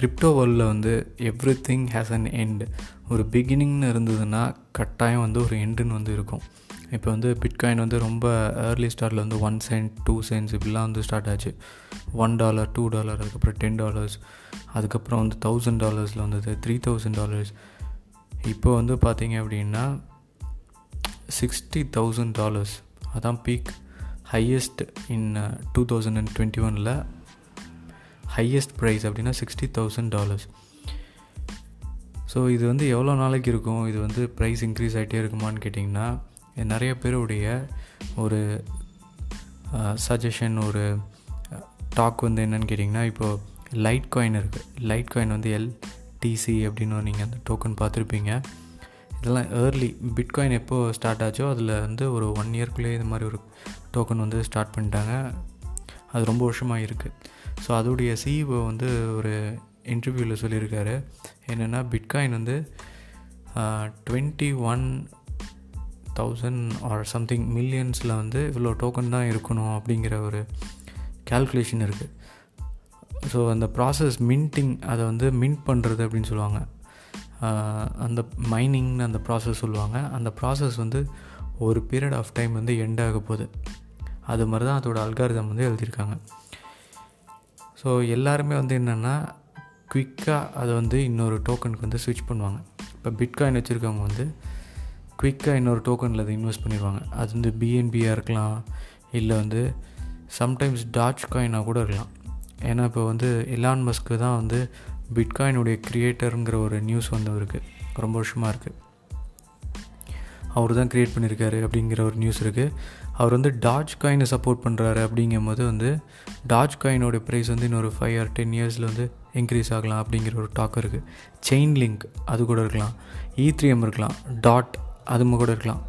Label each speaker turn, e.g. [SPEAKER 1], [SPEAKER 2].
[SPEAKER 1] Crypto வேர்ல்டில் வந்து everything has an end ஒரு பிகினிங்னு இருந்ததுன்னா கட்டாயம் வந்து ஒரு எண்டுன்னு வந்து இருக்கும். இப்போ வந்து பிட்காயின் வந்து ரொம்ப ஏர்லி ஸ்டார்டில் வந்து ஒன் சென்ட் டூ சென்ட்ஸ் இப்படிலாம் வந்து ஸ்டார்ட் ஆச்சு. ஒன் டாலர் டூ டாலர் அதுக்கப்புறம் டென் டாலர்ஸ் அதுக்கப்புறம் வந்து தௌசண்ட் டாலர்ஸில் வந்தது த்ரீ தௌசண்ட் டாலர்ஸ் இப்போ வந்து பார்த்தீங்க அப்படின்னா சிக்ஸ்டி தௌசண்ட் டாலர்ஸ் அதான் peak highest in two thousand and twenty ஒனில் ஹையஸ்ட் ப்ரைஸ் அப்படின்னா சிக்ஸ்டி தௌசண்ட் டாலர்ஸ் ஸோ இது வந்து எவ்வளோ நாளைக்கு இருக்கும்? இது வந்து ப்ரைஸ் இன்க்ரீஸ் ஆகிட்டே இருக்குமான்னு கேட்டிங்கன்னா நிறைய பேருடைய ஒரு சஜஷன் ஒரு டாக் வந்து என்னன்னு கேட்டிங்கன்னா இப்போது லைட் காயின் இருக்குது லைட் காயின் வந்து எல்டிசி அப்படின்னு நீங்கள் அந்த டோக்கன் பார்த்துருப்பீங்க. இதெல்லாம் ஏர்லி பிட்காயின் எப்போ ஸ்டார்ட் ஆச்சோ அதில் வந்து ஒரு ஒன் இயர்க்குள்ளேயே இது மாதிரி ஒரு டோக்கன் வந்து ஸ்டார்ட் பண்ணிட்டாங்க. அது ரொம்ப வருஷமாக இருக்குது ஸோ அதோடைய சிஇஓ வந்து ஒரு இன்டர்வியூவில் சொல்லியிருக்காரு. என்னென்னா பிட்காயின் வந்து twenty one thousand or something மில்லியன்ஸில் வந்து இவ்வளோ டோக்கன் தான் இருக்கணும் அப்படிங்கிற ஒரு கேல்குலேஷன் இருக்குது ஸோ அந்த ப்ராசஸ் மின்ட்டிங் அதை வந்து மின்ட் பண்ணுறது அப்படின்னு சொல்லுவாங்க. அந்த மைனிங்னு அந்த ப்ராசஸ் சொல்லுவாங்க. அந்த ப்ராசஸ் வந்து ஒரு பீரியட் ஆஃப் டைம் வந்து எண்ட் ஆக போகுது. அது மாதிரி தான் அதோட அல்காரிதம் வந்து எழுதியிருக்காங்க. ஸோ எல்லாருமே வந்து என்னென்னா குயிக்காக அதை வந்து இன்னொரு டோக்கனுக்கு வந்து ஸ்விட்ச் பண்ணுவாங்க. இப்போ பிட்காயின் வச்சுருக்கவங்க வந்து குயிக்காக இன்னொரு டோக்கனில் அதை இன்வெஸ்ட் பண்ணிடுவாங்க அது வந்து பிஎன்பியாக இருக்கலாம் இல்லை வந்து சம்டைம்ஸ் டாச் காயினாக கூட இருக்கலாம். ஏன்னா இப்போ வந்து எலான் மஸ்க்கு தான் வந்து பிட்காயினுடைய க்ரியேட்டருங்கிற ஒரு நியூஸ் வந்து இருக்குது ரொம்ப வருஷமாக இருக்குது அவர் தான் க்ரியேட் பண்ணியிருக்காரு அப்படிங்கிற ஒரு நியூஸ் இருக்குது அவர் வந்து டாஜ் காயினை சப்போர்ட் பண்ணுறாரு அப்படிங்கும் போது வந்து டாஜ் காயினோட ப்ரைஸ் வந்து இன்னொரு ஃபைவ் ஆர் டென் இயர்ஸில் வந்து இன்க்ரீஸ் ஆகலாம் அப்படிங்கிற ஒரு டாக் இருக்குது செயின் லிங்க் அது கூட இருக்கலாம். E இ இருக்கலாம். டாட் அது கூட இருக்கலாம்.